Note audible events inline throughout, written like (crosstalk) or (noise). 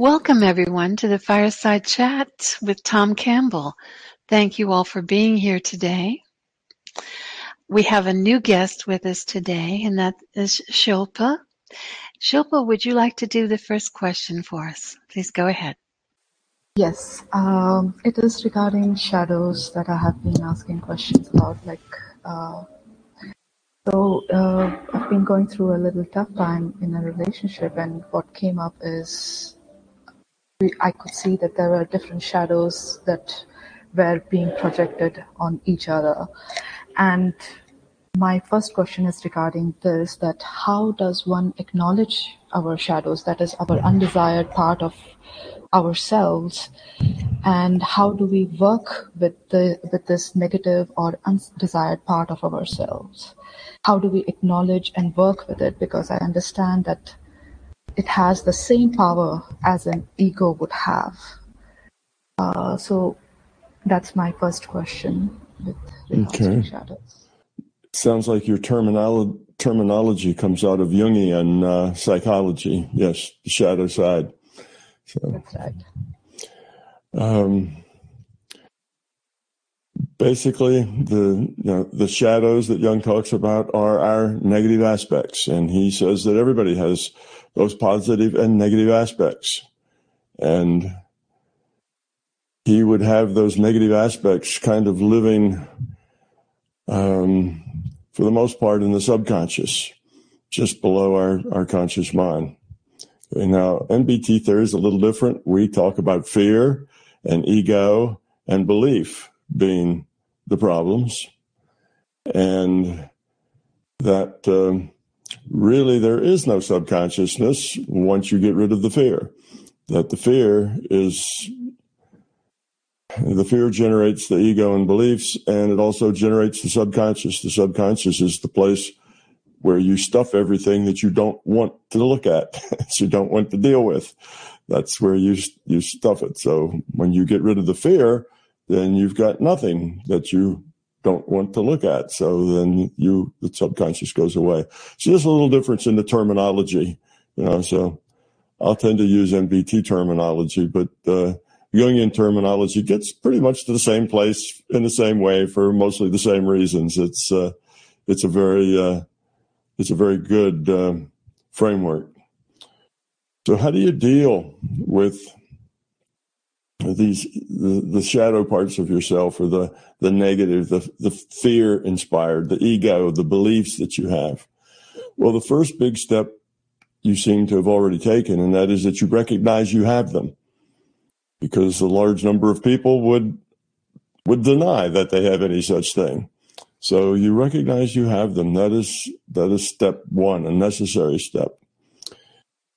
Welcome, everyone, to the Fireside Chat with Tom Campbell. Thank you all for being here today. We have a new guest with us today, and that is Shilpa. Shilpa, would you like to do the first question for us? Please go ahead. Yes, um, it is regarding shadows that I have been asking questions about. Like, uh, so uh, I've been going through a little tough time in a relationship, and what came up is I could see that there were different shadows that were being projected on each other. And my first question is regarding this that how does one acknowledge our shadows, that is, our undesired part of ourselves, and how do we work with the with this negative or undesired part of ourselves? How do we acknowledge and work with it? Because I understand that it has the same power as an ego would have. Uh, so that's my first question with okay. shadows. Sounds like your terminolo- terminology comes out of Jungian uh, psychology. Yes, the shadow side. So, that's right. Um, basically, the you know, the shadows that Jung talks about are our negative aspects, and he says that everybody has those positive and negative aspects. And he would have those negative aspects kind of living, um, for the most part, in the subconscious, just below our, our conscious mind. Okay, now, MBT theory is a little different. We talk about fear and ego and belief being the problems. And that um, really there is no subconsciousness once you get rid of the fear. That the fear is the fear generates the ego and beliefs, and it also generates the subconscious. The subconscious is the place where you stuff everything that you don't want to look at, (laughs) that you don't want to deal with. That's where you you stuff it. So when you get rid of the fear, then you've got nothing that you don't want to look at. So then you, the subconscious goes away. So there's a little difference in the terminology, you know, so I'll tend to use MBT terminology, but, uh, Jungian terminology gets pretty much to the same place in the same way for mostly the same reasons. It's, uh, it's a very, uh, it's a very good, uh, framework. So how do you deal with these the, the, shadow parts of yourself or the the negative the the fear inspired the ego the beliefs that you have. Well the first big step you seem to have already taken and that is that you recognize you have them. Because a large number of people would would deny that they have any such thing. So you recognize you have them. That is that is step 1 a necessary step.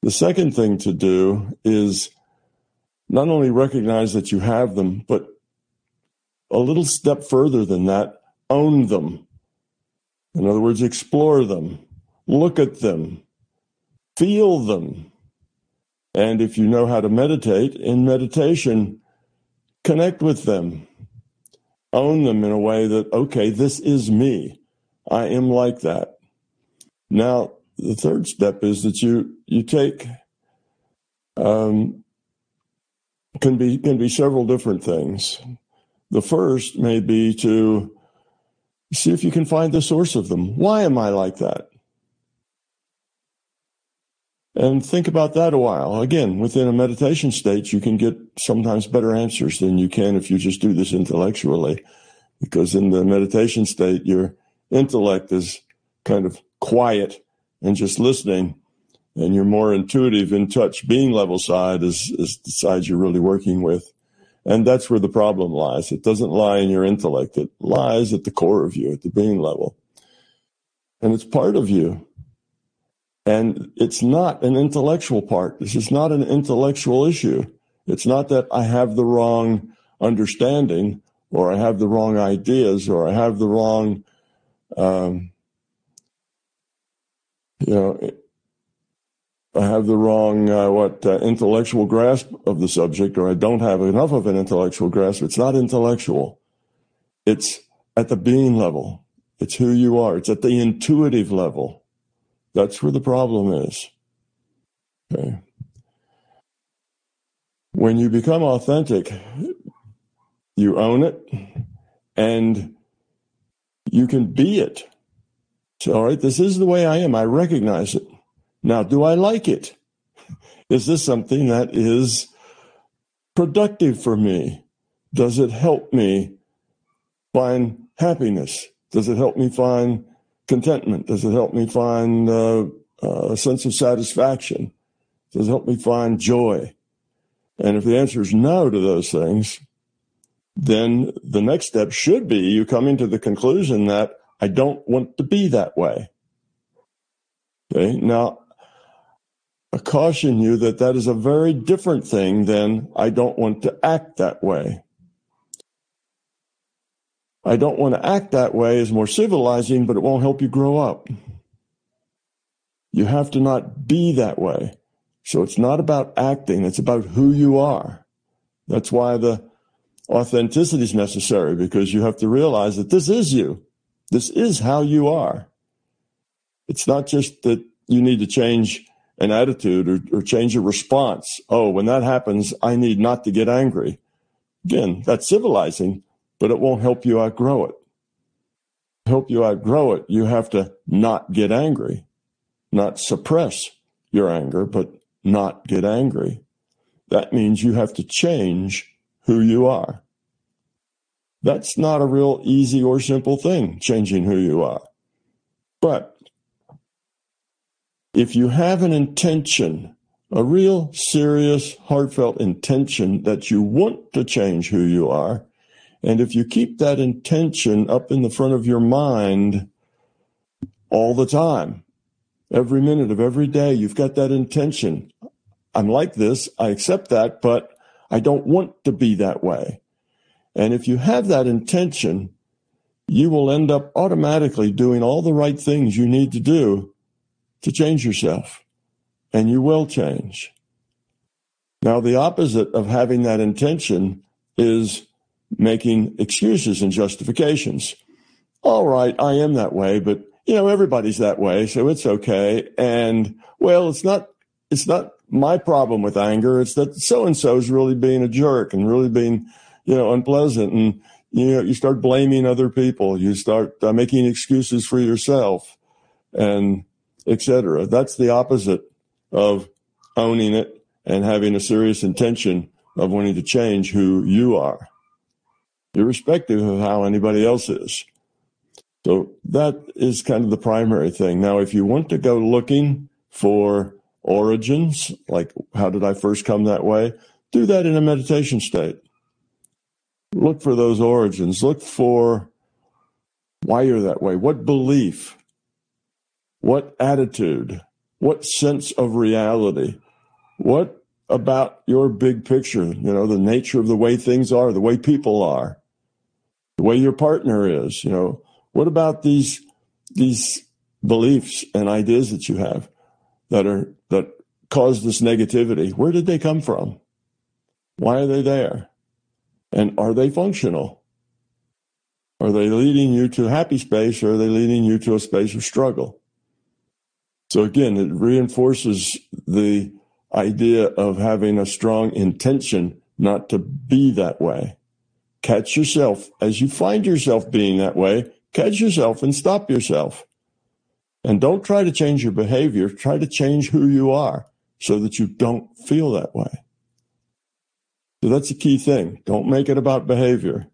The second thing to do is not only recognize that you have them, but a little step further than that, own them. In other words, explore them, look at them, feel them. And if you know how to meditate, in meditation, connect with them, own them in a way that, okay, this is me. I am like that. Now, the third step is that you, you take, um, can be can be several different things. The first may be to see if you can find the source of them. Why am I like that? And think about that a while. Again, within a meditation state, you can get sometimes better answers than you can if you just do this intellectually. Because in the meditation state, your intellect is kind of quiet and just listening and your more intuitive, in touch being level side is, is the side you're really working with. And that's where the problem lies. It doesn't lie in your intellect. It lies at the core of you, at the being level. And it's part of you. And it's not an intellectual part. This is not an intellectual issue. It's not that I have the wrong understanding or I have the wrong ideas or I have the wrong, um, you know, I have the wrong uh, what uh, intellectual grasp of the subject, or I don't have enough of an intellectual grasp. It's not intellectual. It's at the being level. It's who you are. It's at the intuitive level. That's where the problem is. Okay. When you become authentic, you own it and you can be it. So, all right, this is the way I am. I recognize it. Now, do I like it? Is this something that is productive for me? Does it help me find happiness? Does it help me find contentment? Does it help me find uh, uh, a sense of satisfaction? Does it help me find joy? And if the answer is no to those things, then the next step should be you coming to the conclusion that I don't want to be that way. Okay. Now, caution you that that is a very different thing than I don't want to act that way. I don't want to act that way is more civilizing, but it won't help you grow up. You have to not be that way. So it's not about acting, it's about who you are. That's why the authenticity is necessary because you have to realize that this is you. This is how you are. It's not just that you need to change an attitude or, or change a response. Oh, when that happens, I need not to get angry. Again, that's civilizing, but it won't help you outgrow it. Help you outgrow it, you have to not get angry, not suppress your anger, but not get angry. That means you have to change who you are. That's not a real easy or simple thing, changing who you are. But if you have an intention, a real serious, heartfelt intention that you want to change who you are, and if you keep that intention up in the front of your mind all the time, every minute of every day, you've got that intention. I'm like this. I accept that, but I don't want to be that way. And if you have that intention, you will end up automatically doing all the right things you need to do to change yourself. And you will change. Now, the opposite of having that intention is making excuses and justifications. All right, I am that way, but you know, everybody's that way, so it's okay. And well, it's not, it's not my problem with anger. It's that so and so is really being a jerk and really being, you know, unpleasant. And, you know, you start blaming other people. You start uh, making excuses for yourself and etc. That's the opposite of owning it and having a serious intention of wanting to change who you are, irrespective of how anybody else is. So that is kind of the primary thing. Now, if you want to go looking for origins, like how did I first come that way, do that in a meditation state. Look for those origins. Look for why you're that way. What belief? What attitude? What sense of reality? What about your big picture? You know, the nature of the way things are, the way people are, the way your partner is, you know, what about these these beliefs and ideas that you have that are that cause this negativity? Where did they come from? Why are they there? And are they functional? Are they leading you to happy space or are they leading you to a space of struggle? So again, it reinforces the idea of having a strong intention not to be that way. Catch yourself as you find yourself being that way catch yourself and stop yourself. And don't try to change your behavior. Try to change who you are so that you don't feel that way. So that's a key thing. Don't make it about behavior.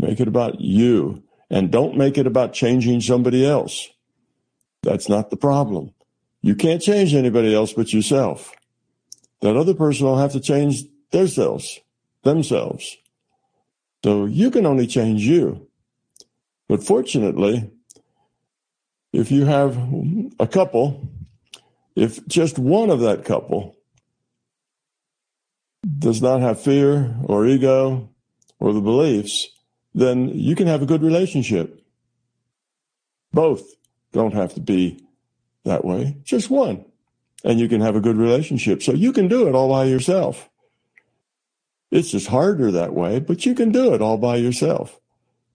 Make it about you and don't make it about changing somebody else. That's not the problem. You can't change anybody else but yourself. That other person will have to change themselves, themselves. So you can only change you. But fortunately, if you have a couple, if just one of that couple does not have fear or ego or the beliefs, then you can have a good relationship. Both don't have to be that way, just one. And you can have a good relationship. So you can do it all by yourself. It's just harder that way, but you can do it all by yourself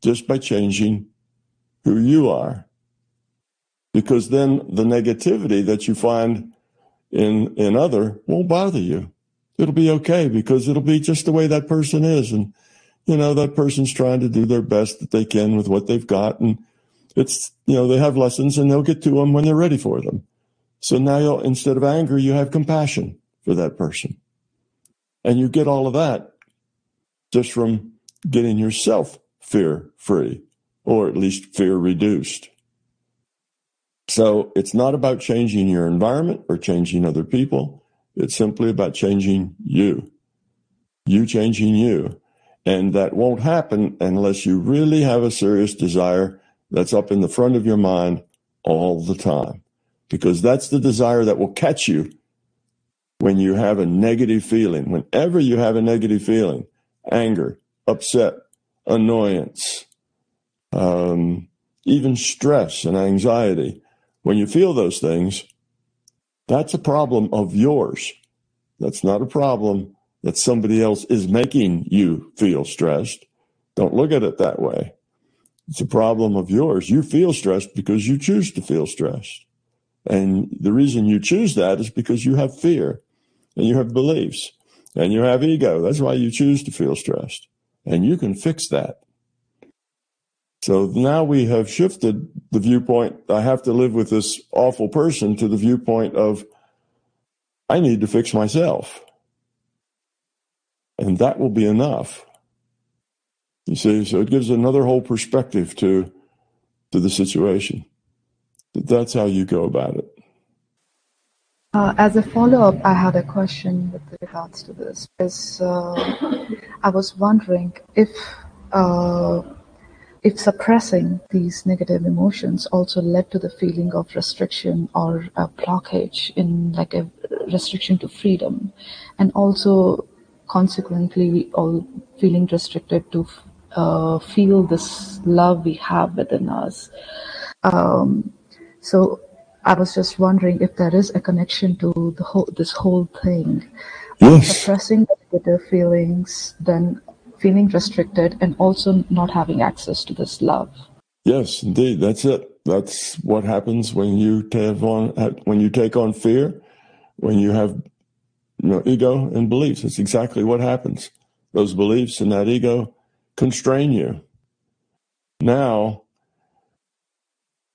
just by changing who you are. Because then the negativity that you find in, in other won't bother you. It'll be okay because it'll be just the way that person is. And, you know, that person's trying to do their best that they can with what they've got. And it's, you know, they have lessons and they'll get to them when they're ready for them. So now you'll instead of anger, you have compassion for that person. And you get all of that just from getting yourself fear free or at least fear reduced. So it's not about changing your environment or changing other people. It's simply about changing you, you changing you. And that won't happen unless you really have a serious desire that's up in the front of your mind all the time, because that's the desire that will catch you when you have a negative feeling. Whenever you have a negative feeling, anger, upset, annoyance, um, even stress and anxiety, when you feel those things, that's a problem of yours. That's not a problem that somebody else is making you feel stressed. Don't look at it that way. It's a problem of yours. You feel stressed because you choose to feel stressed. And the reason you choose that is because you have fear and you have beliefs and you have ego. That's why you choose to feel stressed. And you can fix that. So now we have shifted the viewpoint. I have to live with this awful person to the viewpoint of I need to fix myself. And that will be enough. You see, so it gives another whole perspective to to the situation. That's how you go about it. Uh, as a follow-up, I had a question with regards to this. Is uh, I was wondering if uh, if suppressing these negative emotions also led to the feeling of restriction or a blockage in like a restriction to freedom, and also consequently all feeling restricted to uh, feel this love we have within us. Um, so I was just wondering if there is a connection to the whole this whole thing. Yes. Suppressing negative feelings, then feeling restricted, and also not having access to this love. Yes, indeed, that's it. That's what happens when you take on when you take on fear, when you have you know, ego and beliefs. That's exactly what happens. Those beliefs and that ego constrain you. Now,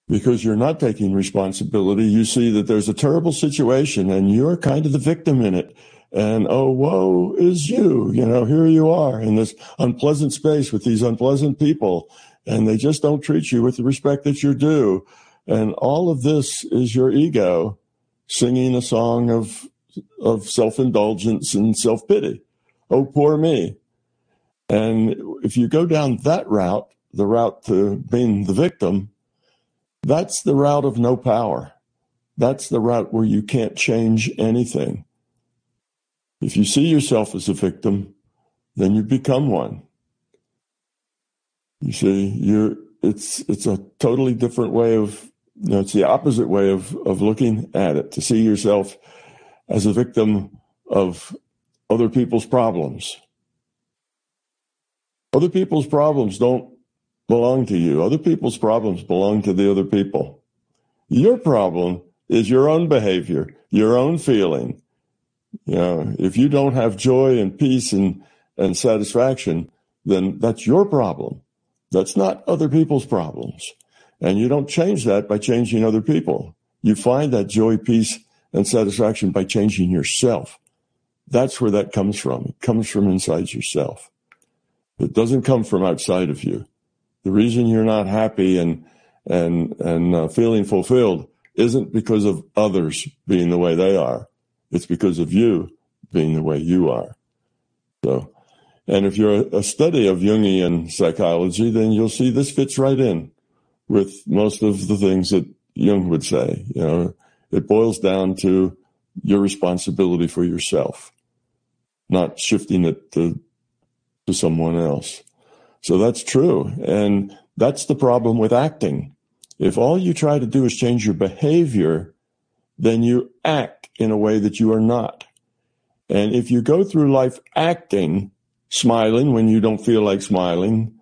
because you're not taking responsibility, you see that there's a terrible situation and you're kind of the victim in it. And oh, woe is you. You know, here you are in this unpleasant space with these unpleasant people, and they just don't treat you with the respect that you're due. And all of this is your ego singing a song of, of self indulgence and self pity. Oh, poor me. And if you go down that route, the route to being the victim, that's the route of no power. That's the route where you can't change anything. If you see yourself as a victim, then you become one. You see, you're it's it's a totally different way of you know, it's the opposite way of of looking at it, to see yourself as a victim of other people's problems. Other people's problems don't belong to you. Other people's problems belong to the other people. Your problem is your own behavior, your own feeling. You know, if you don't have joy and peace and, and satisfaction, then that's your problem. That's not other people's problems. And you don't change that by changing other people. You find that joy, peace, and satisfaction by changing yourself. That's where that comes from. It comes from inside yourself. It doesn't come from outside of you. The reason you're not happy and and and uh, feeling fulfilled isn't because of others being the way they are. It's because of you being the way you are. So, and if you're a, a study of Jungian psychology, then you'll see this fits right in with most of the things that Jung would say. You know, it boils down to your responsibility for yourself, not shifting it to to someone else. So that's true. And that's the problem with acting. If all you try to do is change your behavior, then you act in a way that you are not. And if you go through life acting, smiling when you don't feel like smiling,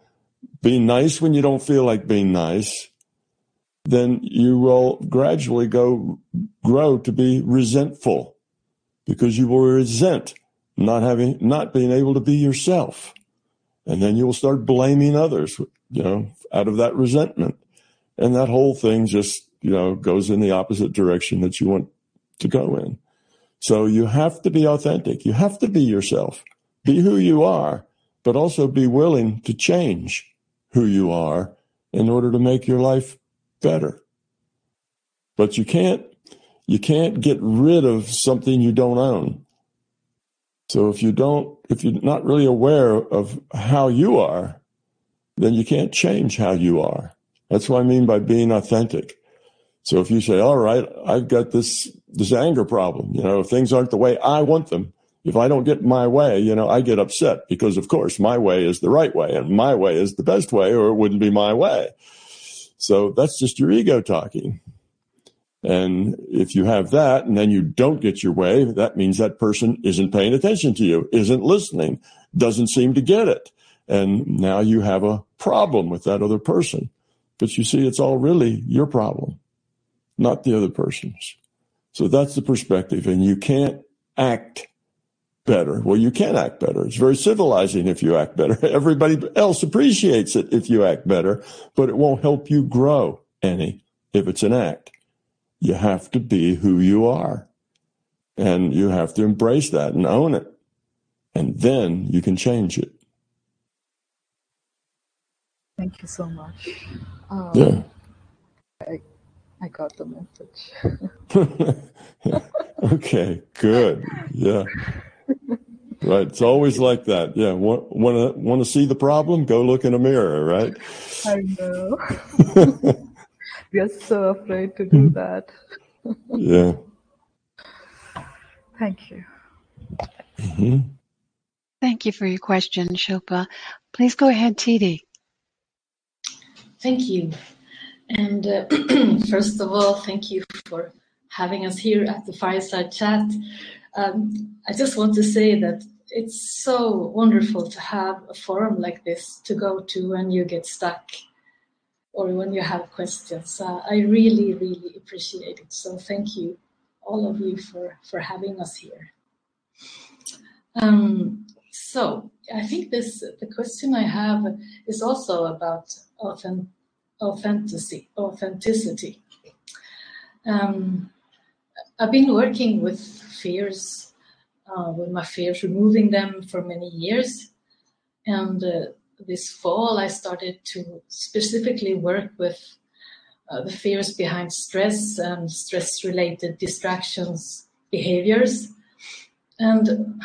being nice when you don't feel like being nice, then you will gradually go grow to be resentful because you will resent not having, not being able to be yourself. And then you'll start blaming others, you know, out of that resentment. And that whole thing just, you know, goes in the opposite direction that you want to go in. So you have to be authentic. You have to be yourself. Be who you are, but also be willing to change who you are in order to make your life better. But you can't you can't get rid of something you don't own. So if you don't if you're not really aware of how you are, then you can't change how you are. That's what I mean by being authentic. So if you say, all right, I've got this, this anger problem, you know, if things aren't the way I want them. If I don't get my way, you know, I get upset because of course my way is the right way and my way is the best way or it wouldn't be my way. So that's just your ego talking. And if you have that and then you don't get your way, that means that person isn't paying attention to you, isn't listening, doesn't seem to get it. And now you have a problem with that other person. But you see, it's all really your problem, not the other person's. So that's the perspective. And you can't act better. Well, you can act better. It's very civilizing if you act better. (laughs) Everybody else appreciates it if you act better, but it won't help you grow any if it's an act. You have to be who you are and you have to embrace that and own it. And then you can change it. Thank you so much. Um, Yeah. I, I got the message. (laughs) okay, good. Yeah. Right. It's always like that. Yeah. Want want to want to see the problem? Go look in a mirror. Right. I know. (laughs) we are so afraid to do that. Yeah. (laughs) Thank you. hmm Thank you for your question, Shilpa. Please go ahead, TD. Thank you. And uh, (clears throat) first of all, thank you for having us here at the Fireside Chat. Um, I just want to say that it's so wonderful to have a forum like this to go to when you get stuck or when you have questions. Uh, I really, really appreciate it. So thank you, all of you, for, for having us here. Um, so I think this the question I have is also about authentic authenticity. authenticity. Um, I've been working with fears, uh, with my fears, removing them for many years. And uh, this fall, I started to specifically work with uh, the fears behind stress and stress related distractions behaviors. And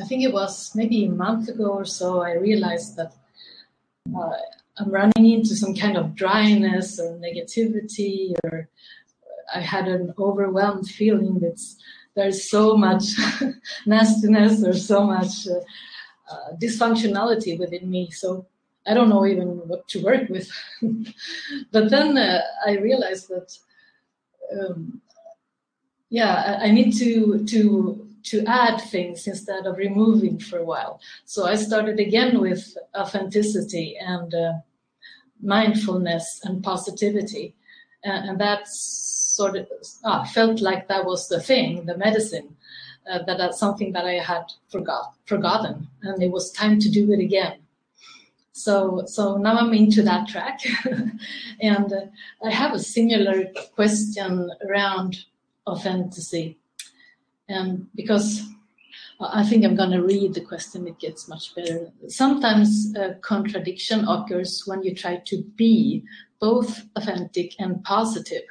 I think it was maybe a month ago or so, I realized that uh, I'm running into some kind of dryness or negativity, or I had an overwhelmed feeling that there's so much (laughs) nastiness or so much uh, uh, dysfunctionality within me. So I don't know even what to work with. (laughs) but then uh, I realized that, um, yeah, I, I need to to to add things instead of removing for a while. So I started again with authenticity and uh, mindfulness and positivity. And, and that sort of ah, felt like that was the thing, the medicine, uh, that that's something that I had forgot, forgotten. And it was time to do it again. So, so now I'm into that track. (laughs) and uh, I have a similar question around authenticity and because I think I'm going to read the question, it gets much better. Sometimes a contradiction occurs when you try to be both authentic and positive.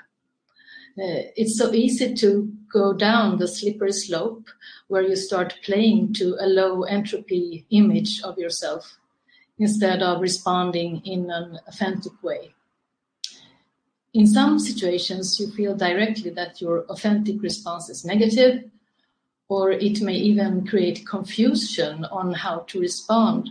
Uh, it's so easy to go down the slippery slope where you start playing to a low entropy image of yourself instead of responding in an authentic way. In some situations, you feel directly that your authentic response is negative, or it may even create confusion on how to respond.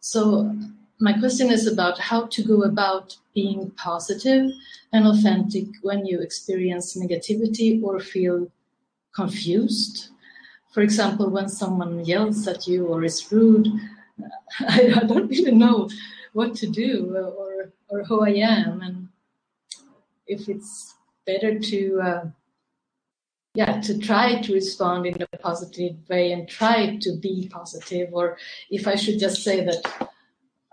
So, my question is about how to go about being positive and authentic when you experience negativity or feel confused. For example, when someone yells at you or is rude, (laughs) I, don't really know what to do or, or who I am, and if it's better to uh, yeah to try to respond in a positive way and try to be positive or if i should just say that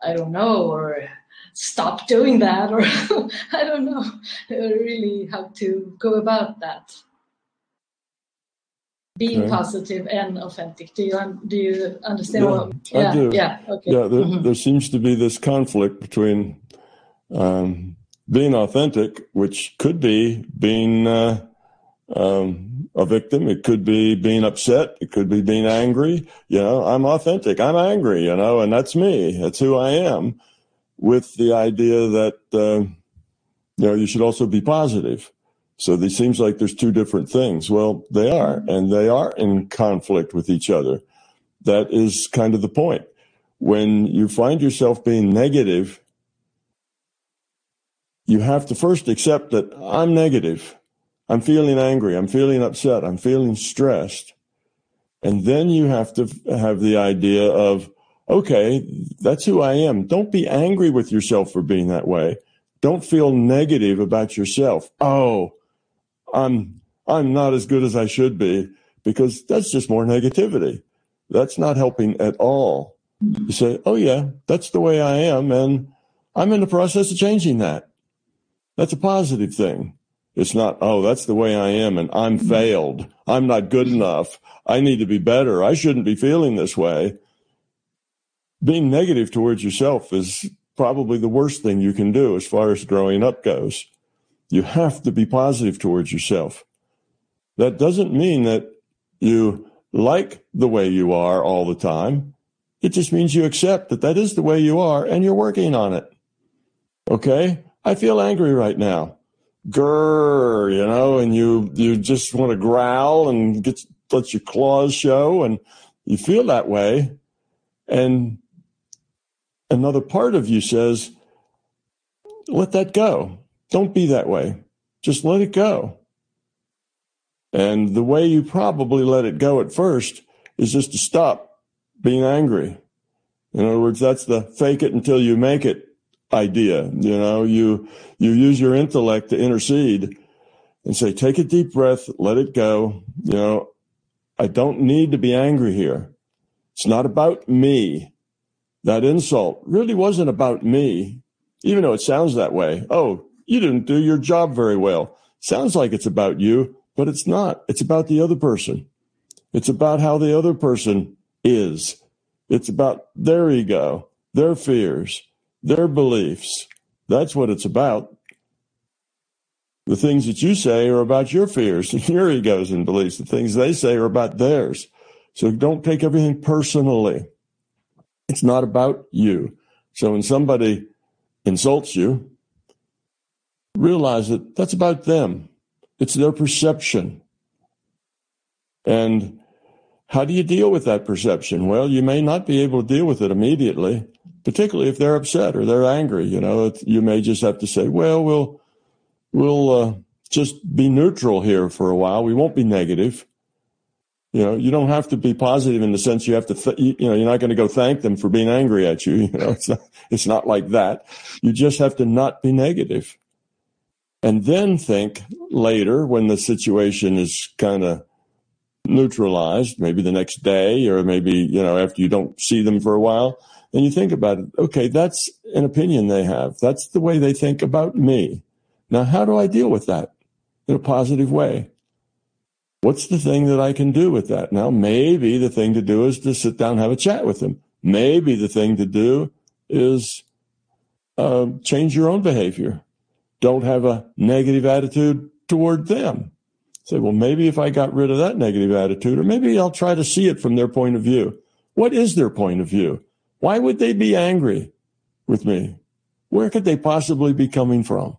i don't know or stop doing that or (laughs) i don't know really how to go about that being okay. positive and authentic do you do you understand yeah, what yeah, I do. yeah okay yeah there, mm-hmm. there seems to be this conflict between um, being authentic which could be being uh, um, a victim. It could be being upset. It could be being angry. You know, I'm authentic. I'm angry, you know, and that's me. That's who I am with the idea that, uh, you know, you should also be positive. So it seems like there's two different things. Well, they are, and they are in conflict with each other. That is kind of the point. When you find yourself being negative, you have to first accept that I'm negative I'm feeling angry. I'm feeling upset. I'm feeling stressed. And then you have to have the idea of, okay, that's who I am. Don't be angry with yourself for being that way. Don't feel negative about yourself. Oh, I'm, I'm not as good as I should be because that's just more negativity. That's not helping at all. You say, oh yeah, that's the way I am. And I'm in the process of changing that. That's a positive thing. It's not, oh, that's the way I am and I'm mm-hmm. failed. I'm not good enough. I need to be better. I shouldn't be feeling this way. Being negative towards yourself is probably the worst thing you can do as far as growing up goes. You have to be positive towards yourself. That doesn't mean that you like the way you are all the time. It just means you accept that that is the way you are and you're working on it. Okay. I feel angry right now grrr, you know, and you you just want to growl and get let your claws show, and you feel that way, and another part of you says, "Let that go. Don't be that way. Just let it go." And the way you probably let it go at first is just to stop being angry. In other words, that's the fake it until you make it idea. You know, you, you use your intellect to intercede and say, take a deep breath, let it go. You know, I don't need to be angry here. It's not about me. That insult really wasn't about me, even though it sounds that way. Oh, you didn't do your job very well. Sounds like it's about you, but it's not. It's about the other person. It's about how the other person is. It's about their ego, their fears, their beliefs. That's what it's about. The things that you say are about your fears and (laughs) your egos and beliefs. The things they say are about theirs. So don't take everything personally. It's not about you. So when somebody insults you, realize that that's about them. It's their perception. And how do you deal with that perception? Well, you may not be able to deal with it immediately particularly if they're upset or they're angry. You know, you may just have to say, well, we'll, we'll uh, just be neutral here for a while. We won't be negative. You know, you don't have to be positive in the sense you have to, th- you know, you're not going to go thank them for being angry at you. (laughs) You know, it's not, it's not like that. You just have to not be negative. And then think later when the situation is kind of neutralized, maybe the next day or maybe, you know, after you don't see them for a while, and you think about it, okay, that's an opinion they have. That's the way they think about me. Now, how do I deal with that in a positive way? What's the thing that I can do with that? Now, maybe the thing to do is to sit down and have a chat with them. Maybe the thing to do is uh, change your own behavior. Don't have a negative attitude toward them. Say, well, maybe if I got rid of that negative attitude, or maybe I'll try to see it from their point of view. What is their point of view? Why would they be angry with me? Where could they possibly be coming from?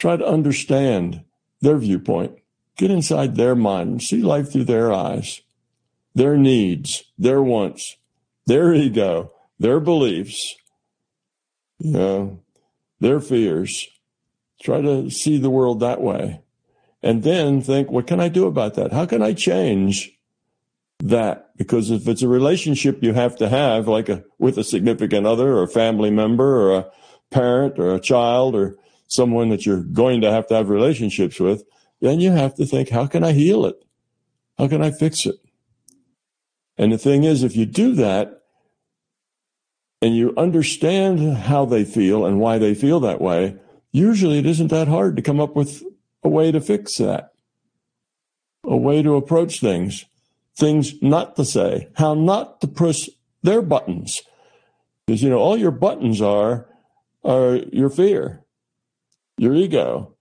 Try to understand their viewpoint. Get inside their mind and see life through their eyes, their needs, their wants, their ego, their beliefs, you know, their fears. Try to see the world that way. And then think, what can I do about that? How can I change that because if it's a relationship you have to have like a with a significant other or a family member or a parent or a child or someone that you're going to have to have relationships with then you have to think, how can I heal it? How can I fix it? And the thing is, if you do that and you understand how they feel and why they feel that way, usually it isn't that hard to come up with a way to fix that, a way to approach things, things not to say, how not to push their buttons. Because, you know, all your buttons are, are your fear, your ego,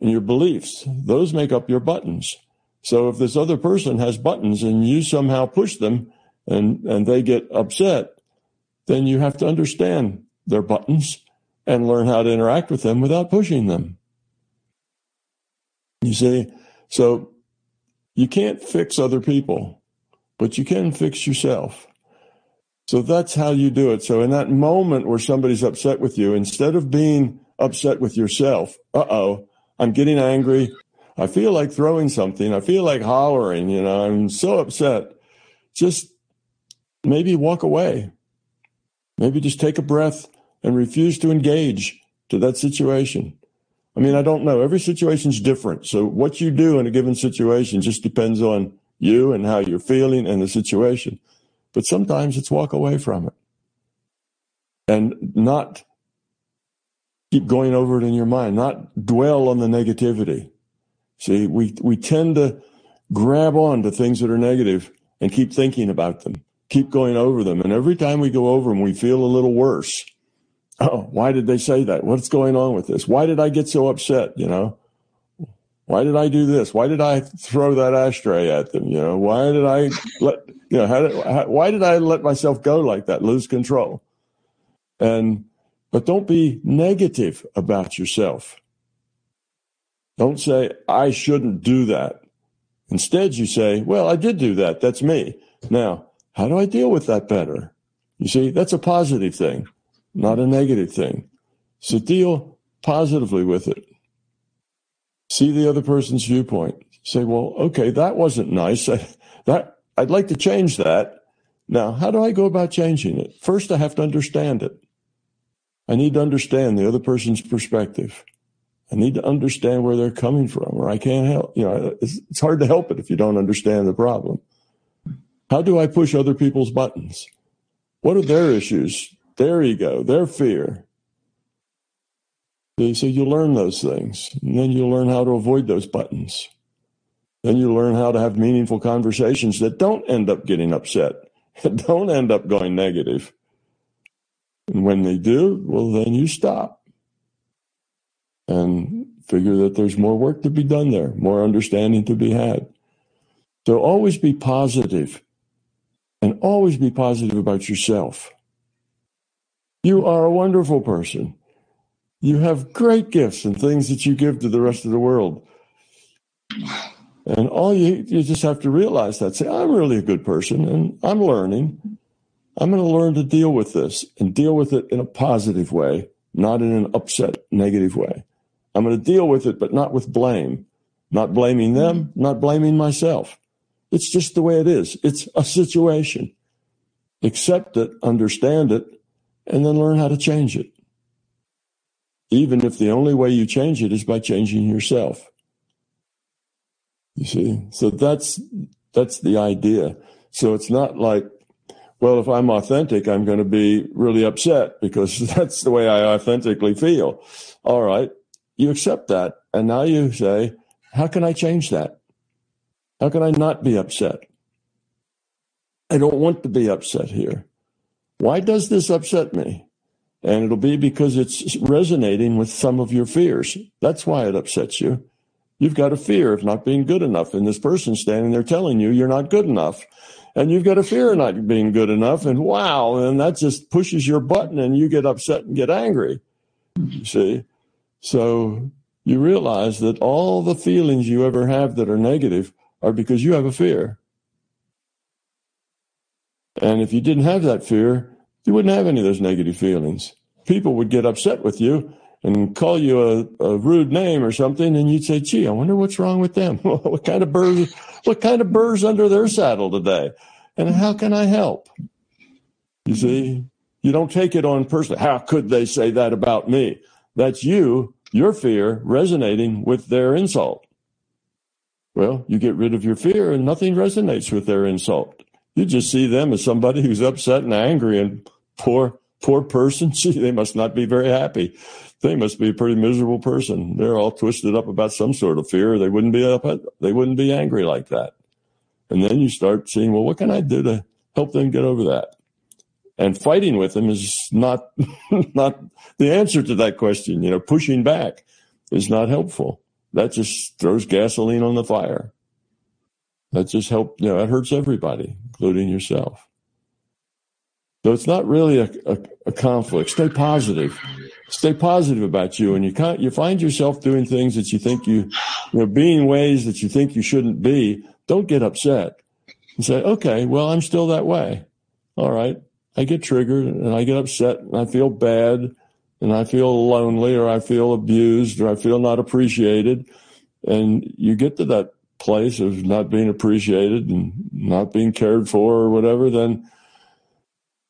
and your beliefs. Those make up your buttons. So if this other person has buttons and you somehow push them and, and they get upset, then you have to understand their buttons and learn how to interact with them without pushing them. You see, so you can't fix other people, but you can fix yourself. So that's how you do it. So in that moment where somebody's upset with you, instead of being upset with yourself, uh oh, I'm getting angry. I feel like throwing something. I feel like hollering, you know, I'm so upset. Just maybe walk away. Maybe just take a breath and refuse to engage to that situation. I mean, I don't know. Every situation's different. So what you do in a given situation just depends on you and how you're feeling and the situation. But sometimes it's walk away from it and not keep going over it in your mind, not dwell on the negativity. See, we, we tend to grab on to things that are negative and keep thinking about them, keep going over them. And every time we go over them, we feel a little worse. Oh, why did they say that? What's going on with this? Why did I get so upset? You know, why did I do this? Why did I throw that ashtray at them? You know, why did I let, you know, how did, how, why did I let myself go like that, lose control? And, but don't be negative about yourself. Don't say, I shouldn't do that. Instead, you say, well, I did do that. That's me. Now, how do I deal with that better? You see, that's a positive thing, not a negative thing. So deal positively with it. See the other person's viewpoint. Say, well, okay, that wasn't nice. I, that I'd like to change that. Now, how do I go about changing it? First, I have to understand it. I need to understand the other person's perspective. I need to understand where they're coming from, or I can't help. You know, it's, it's hard to help it if you don't understand the problem. How do I push other people's buttons? What are their issues, their ego, their fear? So you learn those things, and then you learn how to avoid those buttons. Then you learn how to have meaningful conversations that don't end up getting upset, (laughs) that don't end up going negative. And when they do, well, then you stop and figure that there's more work to be done there, more understanding to be had. So always be positive and always be positive about yourself. You are a wonderful person. You have great gifts and things that you give to the rest of the world. And all you, you just have to realize that say, I'm really a good person and I'm learning. I'm going to learn to deal with this and deal with it in a positive way, not in an upset, negative way. I'm going to deal with it, but not with blame, not blaming them, not blaming myself. It's just the way it is. It's a situation. Accept it, understand it, and then learn how to change it. Even if the only way you change it is by changing yourself. You see? So that's, that's the idea. So it's not like, well, if I'm authentic, I'm going to be really upset because (laughs) that's the way I authentically feel. All right you accept that. And now you say, how can I change that? How can I not be upset? I don't want to be upset here. Why does this upset me? And it'll be because it's resonating with some of your fears. That's why it upsets you. You've got a fear of not being good enough. And this person standing there telling you you're not good enough. And you've got a fear of not being good enough. And wow. And that just pushes your button and you get upset and get angry. You see? So you realize that all the feelings you ever have that are negative are because you have a fear. And if you didn't have that fear, you wouldn't have any of those negative feelings. People would get upset with you and call you a, a rude name or something, and you'd say, "Gee, I wonder what's wrong with them. (laughs) what kind of birds? What kind of birds under their saddle today? And how can I help?" You see, you don't take it on personally. How could they say that about me? That's you, your fear resonating with their insult. Well, you get rid of your fear and nothing resonates with their insult. You just see them as somebody who's upset and angry and poor, poor person. (laughs) Gee, they must not be very happy. They must be a pretty miserable person. They're all twisted up about some sort of fear. They wouldn't be up, they wouldn't be angry like that. And then you start seeing, well, what can I do to help them get over that? And fighting with them is not, (laughs) not the answer to that question. You know, pushing back is not helpful that just throws gasoline on the fire. That just help, you know, that hurts everybody, including yourself. So it's not really a, a, a conflict. Stay positive. Stay positive about you, and you can't, you find yourself doing things that you think you, you know, being ways that you think you shouldn't be. Don't get upset and say, okay, well, I'm still that way. All right. I get triggered and I get upset and I feel bad and I feel lonely or I feel abused or I feel not appreciated. And you get to that place of not being appreciated and not being cared for or whatever, then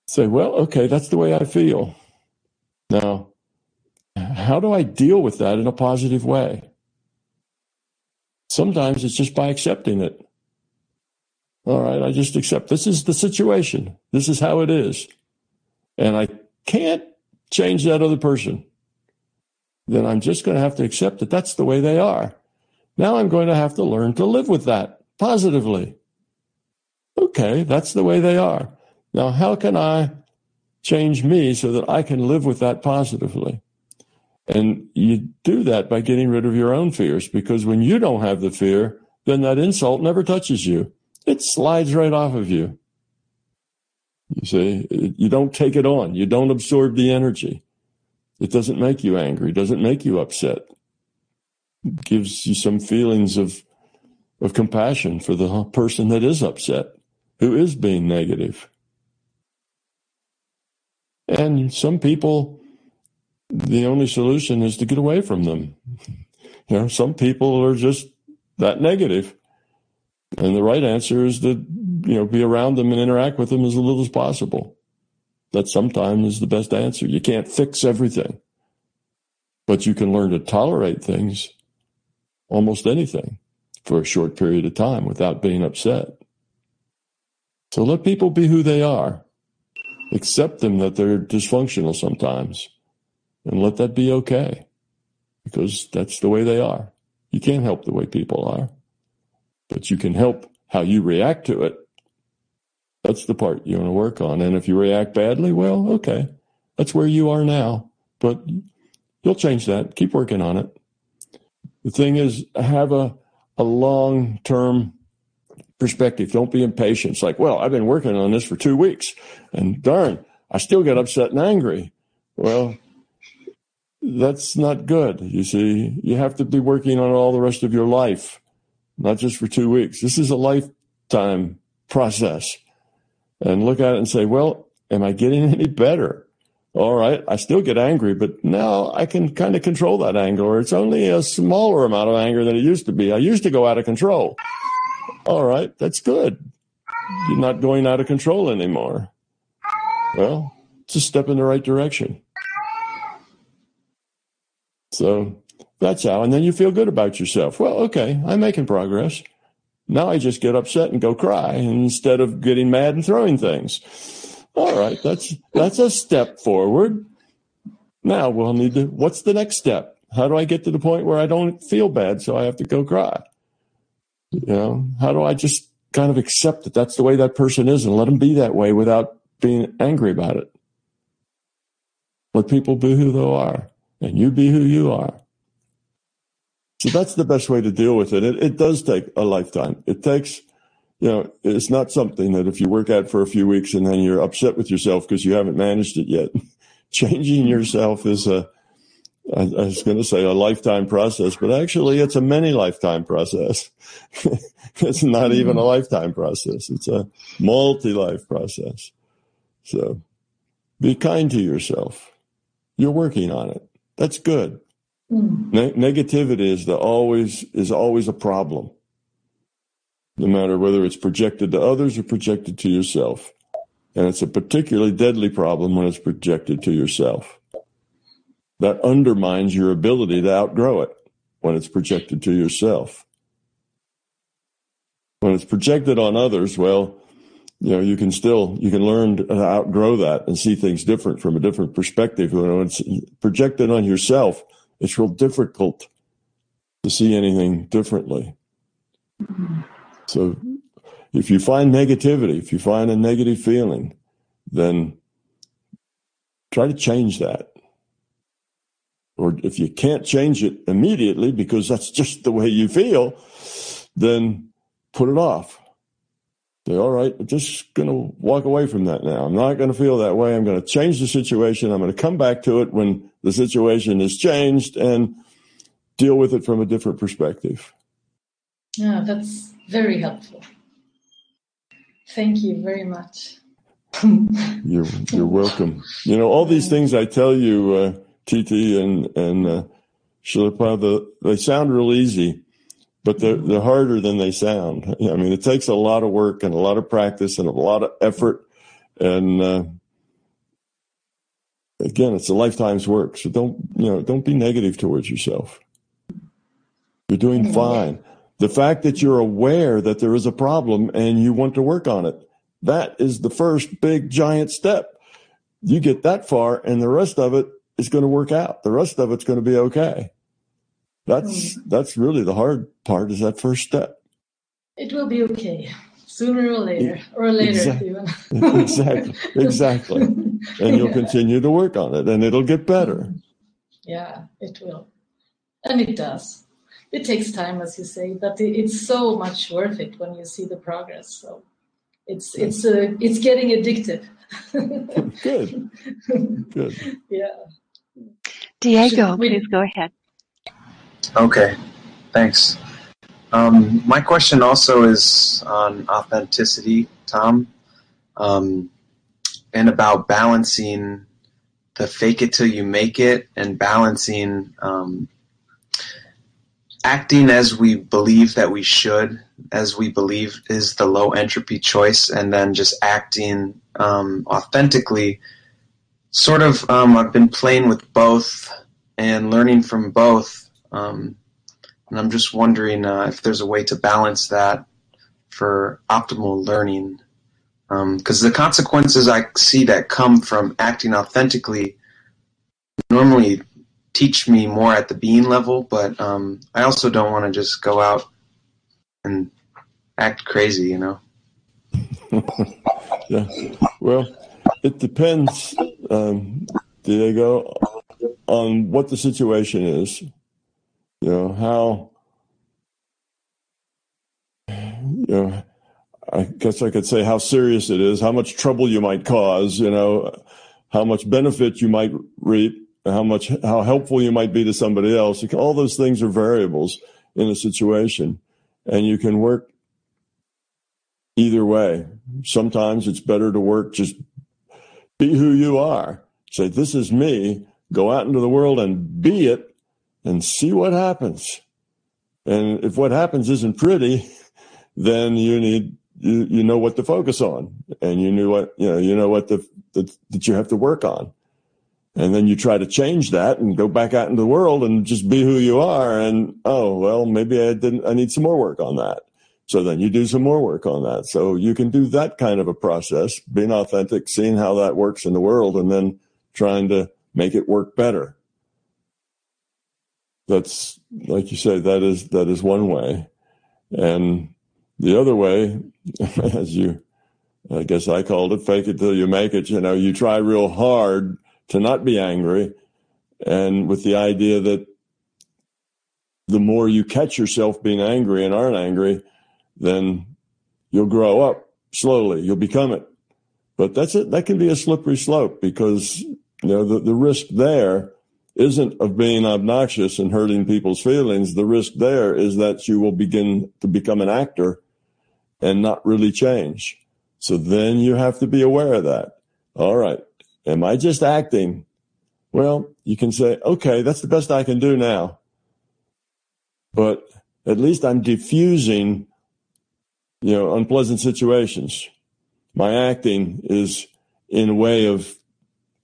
say, well, okay, that's the way I feel. Now, how do I deal with that in a positive way? Sometimes it's just by accepting it. All right, I just accept this is the situation. This is how it is. And I can't change that other person, then I'm just going to have to accept that that's the way they are. Now I'm going to have to learn to live with that positively. Okay, that's the way they are. Now, how can I change me so that I can live with that positively? And you do that by getting rid of your own fears because when you don't have the fear, then that insult never touches you. It slides right off of you. You see, you don't take it on. You don't absorb the energy. It doesn't make you angry. It doesn't make you upset. Gives you some feelings of, of compassion for the person that is upset, who is being negative. And some people, the only solution is to get away from them. (laughs) You know, some people are just that negative. And the right answer is to you know, be around them and interact with them as little as possible. That sometimes is the best answer. You can't fix everything, but you can learn to tolerate things, almost anything, for a short period of time without being upset. So let people be who they are. Accept them that they're dysfunctional sometimes and let that be okay because that's the way they are. You can't help the way people are, but you can help how you react to it that's the part you want to work on. And if you react badly, well, okay, that's where you are now. But you'll change that. Keep working on it. The thing is, have a, a long term perspective. Don't be impatient. It's like, well, I've been working on this for two weeks and darn, I still get upset and angry. Well, that's not good. You see, you have to be working on it all the rest of your life, not just for two weeks. This is a lifetime process and look at it and say, well, am I getting (laughs) any better? All right, I still get angry, but now I can kind of control that anger, or it's only a smaller amount of anger than it used to be. I used to go out of control. All right, that's good. You're not going out of control anymore. Well, it's a step in the right direction. So that's how. And then you feel good about yourself. Well, okay, I'm making progress. Now I just get upset and go cry instead of getting mad and throwing things. All right, that's that's a step forward. Now we'll need to what's the next step? How do I get to the point where I don't feel bad so I have to go cry? You know, how do I just kind of accept that that's the way that person is and let them be that way without being angry about it? Let people be who they are and you be who you are. So that's the best way to deal with it. It, it does take a lifetime. It takes, you know, it's not something that if you work at for a few weeks and then you're upset with yourself because you haven't managed it yet. (laughs) Changing yourself is a, I, I was going to say a lifetime process, but actually it's a many lifetime process. (laughs) it's not even a mm. lifetime process. It's a multi-life process. So be kind to yourself. You're working on it. That's good. Mm. Ne- negativity is the always is always a problem, no matter whether it's projected to others or projected to yourself, and it's a particularly deadly problem when it's projected to yourself. That undermines your ability to outgrow it when it's projected to yourself. When it's projected on others, well, you know, you can still, you can learn to outgrow that and see things different from a different perspective. When it's projected on yourself, it's real difficult to see anything differently. Mm-hmm. So if you find negativity, if you find a negative feeling, then try to change that. Or if you can't change it immediately because that's (laughs) just the way you feel, then put it off Say, all right, I'm just going to walk away from that now. I'm not going to feel that way. I'm going to change the situation. I'm going to come back to it when the situation is changed and deal with it from a different perspective. Yeah, that's very helpful. Thank you very much. you're you're welcome. You know all these things I tell you, uh, TT and and uh, Shilpa, the, they sound real easy, but they're, they're harder than they sound. (laughs) I mean, it takes a lot of work and a lot of practice and a lot of effort. And, uh, again, it's a lifetime's work. So don't, you know, don't be negative towards yourself. You're doing fine. The fact that you're aware that there is a problem and you want to work on it, that is the first big giant step. You get that far and the rest of it is going to work out. The rest of it's going to be okay. That's mm. that's really the hard part is that first step. It will be okay sooner or later, or later exactly. even. (laughs) exactly, exactly. And you'll yeah. continue to work on it, and it'll get better. Yeah, it will, and it does. It takes time, as you say, but it's so much worth it when you see the progress. So it's it's uh, it's getting addictive. (laughs) Good. Good. Yeah. Diego, please go ahead. Okay, thanks. Um, my question also is on authenticity, Tom, um, and about balancing the fake it till you make it and balancing um, acting as we believe that we should, as we believe is the low entropy choice, and then just acting um, authentically. Sort of, um, I've been playing with both and learning from both um, and I'm just wondering uh, if there's a way to balance that for optimal learning. Because um, the consequences I see that come from acting authentically normally teach me more at the being level, but um, I also don't want to just go out and act crazy, you know? (laughs) yeah. Well, it depends, um, Diego, on what the situation is you know how you know i guess i could say how serious it is how much trouble you might cause you know how much benefit you might reap how much how helpful you might be to somebody else. All those things are variables in a situation and you can work either way. Sometimes it's better to work just be who you are. Say this is me. Go out into the world and be it and see what happens. And if what happens isn't pretty, (laughs) then you need you, you know what to focus on, and you knew what you know you know what the, the that you have to work on, and then you try to change that and go back out into the world and just be who you are. And oh well, maybe I didn't. I need some more work on that. So then you do some more work on that. So you can do that kind of a process, being authentic, seeing how that works in the world, and then trying to make it work better that's like you say that is that is one way and the other way (laughs) as you i guess i called it fake it till you make it you know you try real hard to not be angry and with the idea that the more you catch yourself being angry and aren't angry then you'll grow up slowly you'll become it but that's it that can be a slippery slope because you know the, the risk there isn't of being obnoxious and hurting people's feelings. The risk there is that you will begin to become an actor and not really change. So then you have to be aware of that. All right. Am I just acting? Well, you can say, okay, that's the best I can do now. But at least I'm diffusing, you know, unpleasant situations. My acting is in a way of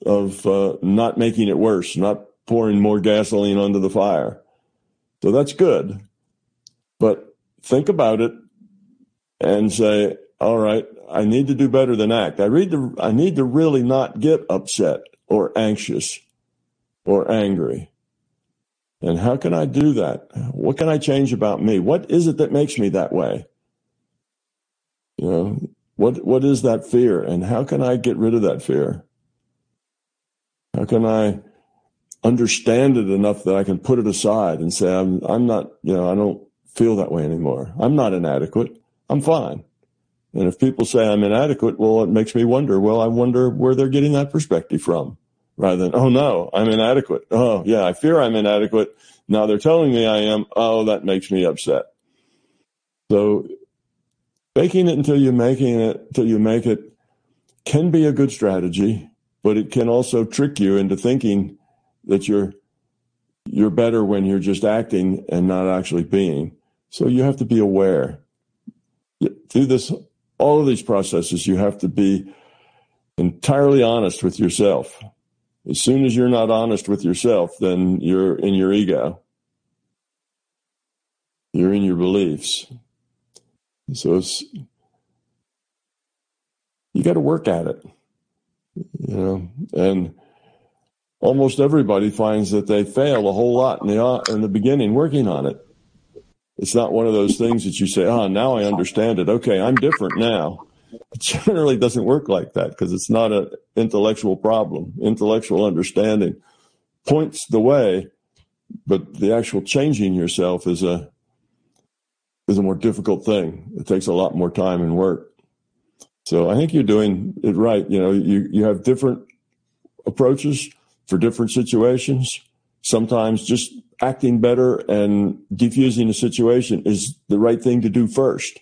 of uh, not making it worse, not pouring more gasoline onto the fire. So that's good. But think about it and say, all right, I need to do better than act. I read the, I need to really not get upset or anxious or angry. And how can I do that? What can I change about me? What is it that makes me that way? You know, what what is that fear and how can I get rid of that fear? How can I understand it enough that I can put it aside and say I'm I'm not, you know, I don't feel that way anymore. I'm not inadequate. I'm fine. And if people say I'm inadequate, well, it makes me wonder, well, I wonder where they're getting that perspective from rather than, oh no, I'm inadequate. Oh yeah, I fear I'm inadequate. Now they're telling me I am. Oh, that makes me upset. So faking it until you're making it, until you make it can be a good strategy, but it can also trick you into thinking that you're, you're better when you're just acting and not actually being. So you have to be aware. Through this, all of these processes, you have to be entirely honest with yourself as soon as you're not honest with yourself, then you're in your ego. You're in your beliefs. So you got to work at it, you know, and almost everybody finds that they fail a whole lot in the, in the beginning working on it. It's not one of those things that you say, oh, now I understand it. Okay. I'm different now. It generally doesn't work like that because it's not an intellectual problem. Intellectual understanding points the way, but the actual changing yourself is a is a more difficult thing. It takes a lot more time and work. So I think you're doing it right. You know, you, you have different approaches for different situations. Sometimes just acting better and defusing the situation is the right thing to do first.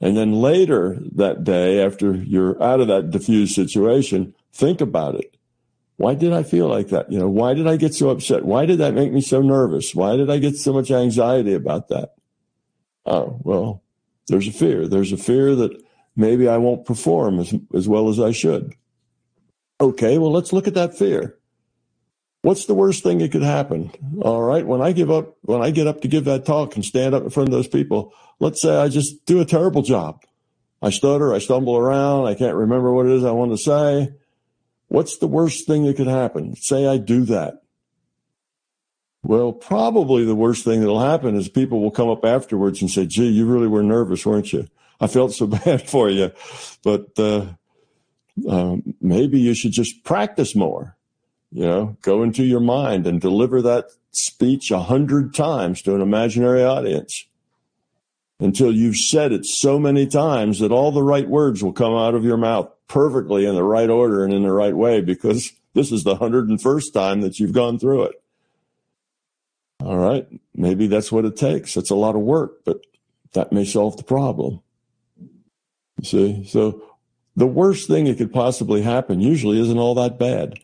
And then later that day, after you're out of that diffused situation, think about it. Why did I feel like that? You know, why did I get so upset? Why did that make me so nervous? Why did I get so much anxiety about that? Oh, well, there's a fear. There's a fear that maybe I won't perform as, as well as I should. Okay, well, let's look at that fear. What's the worst thing that could happen? All right. When I give up, when I get up to give that talk and stand up in front of those people, let's say I just do a terrible job. I stutter, I stumble around, I can't remember what it is I want to say. What's the worst thing that could happen? Say I do that. Well, probably the worst thing that'll happen is people will come up afterwards and say, gee, you really were nervous, weren't you? I felt so (laughs) bad for you, but, uh, uh, maybe you should just practice more you know, go into your mind and deliver that speech a hundred times to an imaginary audience until you've said it so many times that all the right words will come out of your mouth perfectly in the right order and in the right way because this is the 101st time that you've gone through it. All right. Maybe that's what it takes. It's a lot of work, but that may solve the problem. You see? So the worst thing that could possibly happen usually isn't all that bad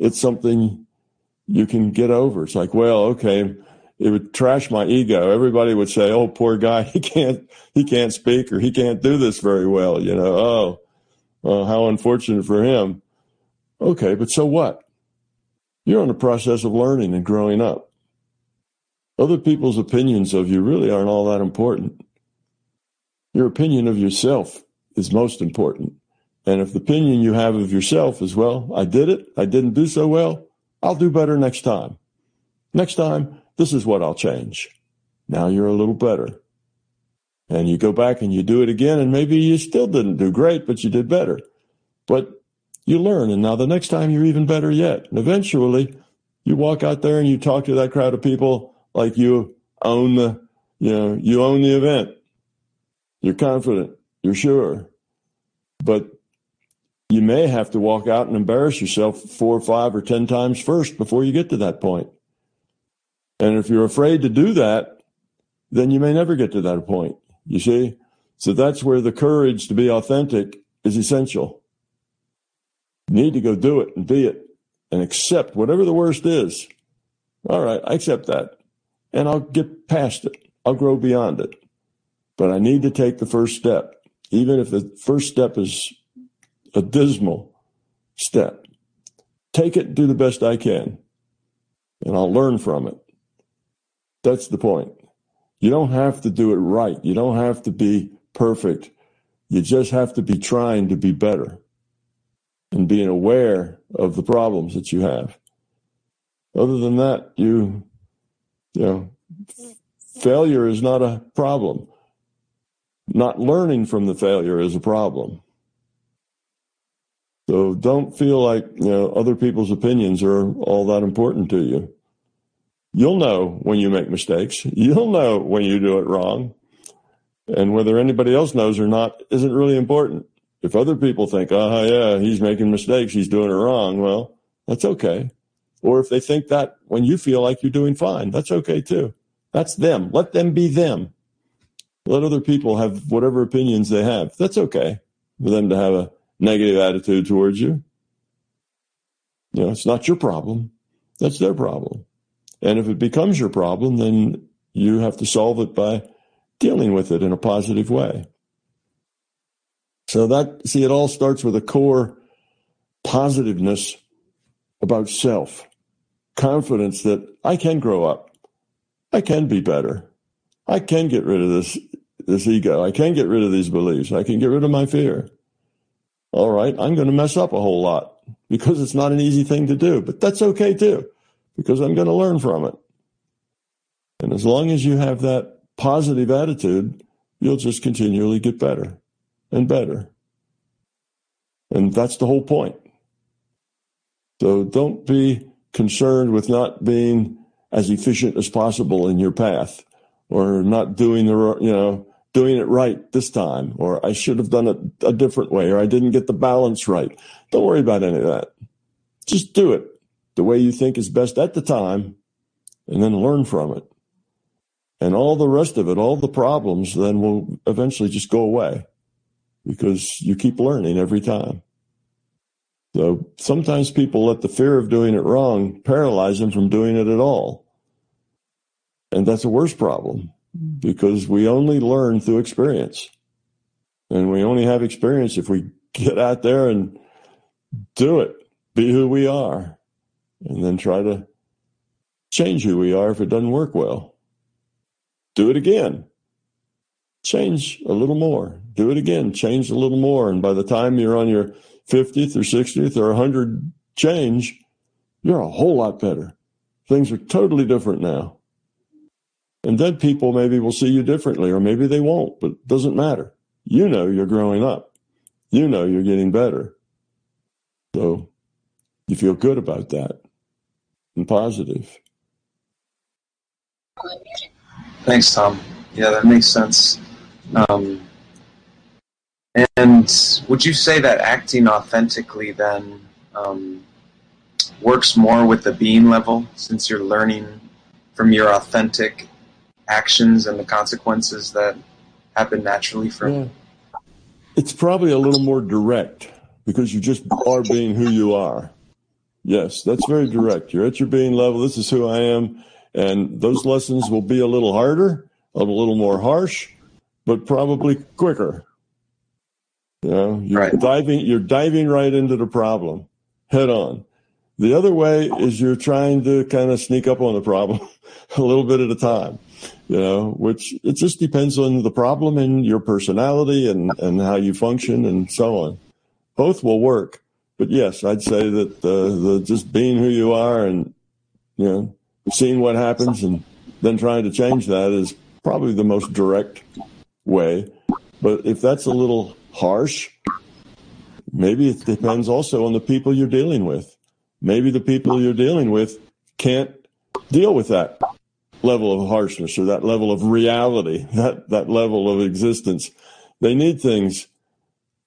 it's something you can get over. It's like, well, okay, it would trash my ego. Everybody would say, "Oh, poor guy, (laughs) he can't he can't speak or he can't do this very well." You know, oh, well, how unfortunate for him. Okay, but so what? You're in the process of learning and growing up. Other people's opinions of you really aren't all that important. Your opinion of yourself is most important. And if the opinion you have of yourself is, well, I did it, I didn't do so well, I'll do better next time. Next time, this is what I'll change. Now you're a little better. And you go back and you do it again, and maybe you still didn't do great, but you did better. But you learn, and now the next time you're even better yet. And eventually, you walk out there and you talk to that crowd of people like you own the, you know, you own the event. You're confident. You're sure. But you may have to walk out and embarrass yourself four or five or 10 times first before you get to that point. And if you're afraid to do that, then you may never get to that point. You see? So that's where the courage to be authentic is essential. You need to go do it and be it and accept whatever the worst is. All right, I accept that. And I'll get past it. I'll grow beyond it. But I need to take the first step. Even if the first step is a dismal step. Take it do the best I can, and I'll learn from it. That's the point. You don't have to do it right. You don't have to be perfect. You just have to be trying to be better and being aware of the problems that you have. Other than that, you, you know, failure is not a problem. Not learning from the failure is a problem. So don't feel like, you know, other people's opinions are all that important to you. You'll know when you make mistakes. You'll know when you do it wrong. And whether anybody else knows or not isn't really important. If other people think, oh, yeah, he's making mistakes, he's doing it wrong, well, that's okay. Or if they think that when you feel like you're doing fine, that's okay too. That's them. Let them be them. Let other people have whatever opinions they have. That's okay for them to have a negative attitude towards you. You know, it's not your problem. That's their problem. And if it becomes your problem, then you have to solve it by dealing with it in a positive way. So that, see, it all starts with a core positiveness about self, confidence that I can grow up. I can be better. I can get rid of this, this ego. I can get rid of these beliefs. I can get rid of my fear. All right. I'm going to mess up a whole lot because it's not an easy thing to do, but that's okay too, because I'm going to learn from it. And as long as you have that positive attitude, you'll just continually get better and better. And that's the whole point. So don't be concerned with not being as efficient as possible in your path or not doing the, you know, doing it right this time, or I should have done it a different way, or I didn't get the balance right. Don't worry about any of that. Just do it the way you think is best at the time and then learn from it. And all the rest of it, all the problems then will eventually just go away because you keep learning every time. So sometimes people let the fear of doing it wrong paralyze them from doing it at all. And that's a worse problem because we only learn through experience. And we only have experience if we get out there and do it, be who we are, and then try to change who we are if it doesn't work well. Do it again. Change a little more. Do it again. Change a little more. And by the time you're on your 50th or 60th or 100 change, you're a whole lot better. Things are totally different now. And then people maybe will see you differently, or maybe they won't, but it doesn't matter. You know you're growing up. You know you're getting better. So you feel good about that and positive. Thanks, Tom. Yeah, that makes sense. Um, and would you say that acting authentically then um, works more with the being level since you're learning from your authentic actions and the consequences that happen naturally from yeah. it's probably a little more direct because you just are being who you are. Yes that's very direct. You're at your being level. This is who i am. And those lessons will be a little harder a little more harsh but probably quicker. You know you're right. diving you're diving right into the problem head on. The other way is you're trying to kind of sneak up on the problem (laughs) a little bit at a time you know, which it just depends on the problem and your personality and, and how you function and so on. Both will work. But yes, I'd say that the, the just being who you are and, you know, seeing what happens and then trying to change that is probably the most direct way. But if that's a little harsh, maybe it depends also on the people you're dealing with. Maybe the people you're dealing with can't deal with that level of harshness or that level of reality, (laughs) that, that level of existence. They need things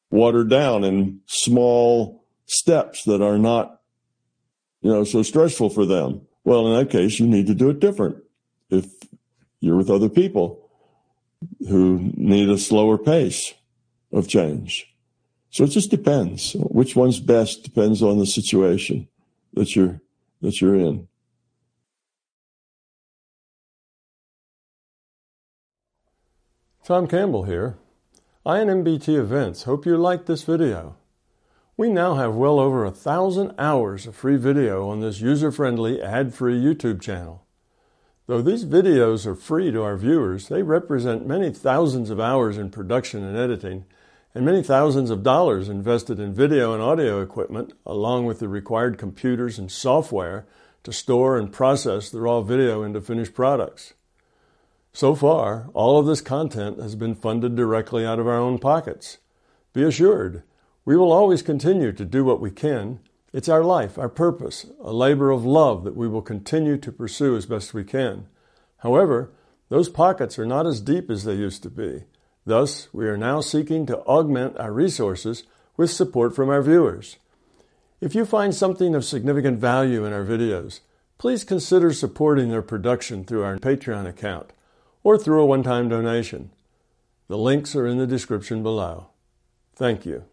watered down in small steps that are not, you know, so stressful for them. Well, in that case, you need to do it different. If you're with other people who need a slower pace of change. So it just depends. Which one's best depends on the situation that you're, that you're in. Tom Campbell here. and MBT Events hope you liked this video. We now have well over a thousand hours of free video on this user-friendly, ad-free YouTube channel. Though these videos are free to our viewers, they represent many thousands of hours in production and editing, and many thousands of dollars invested in video and audio equipment, along with the required computers and software to store and process the raw video into finished products. So far, all of this content has been funded directly out of our own pockets. Be assured, we will always continue to do what we can. It's our life, our purpose, a labor of love that we will continue to pursue as best we can. However, those pockets are not as deep as they used to be. Thus, we are now seeking to augment our resources with support from our viewers. If you find something of significant value in our videos, please consider supporting their production through our Patreon account or through a one time donation. The links are in the description below. Thank you.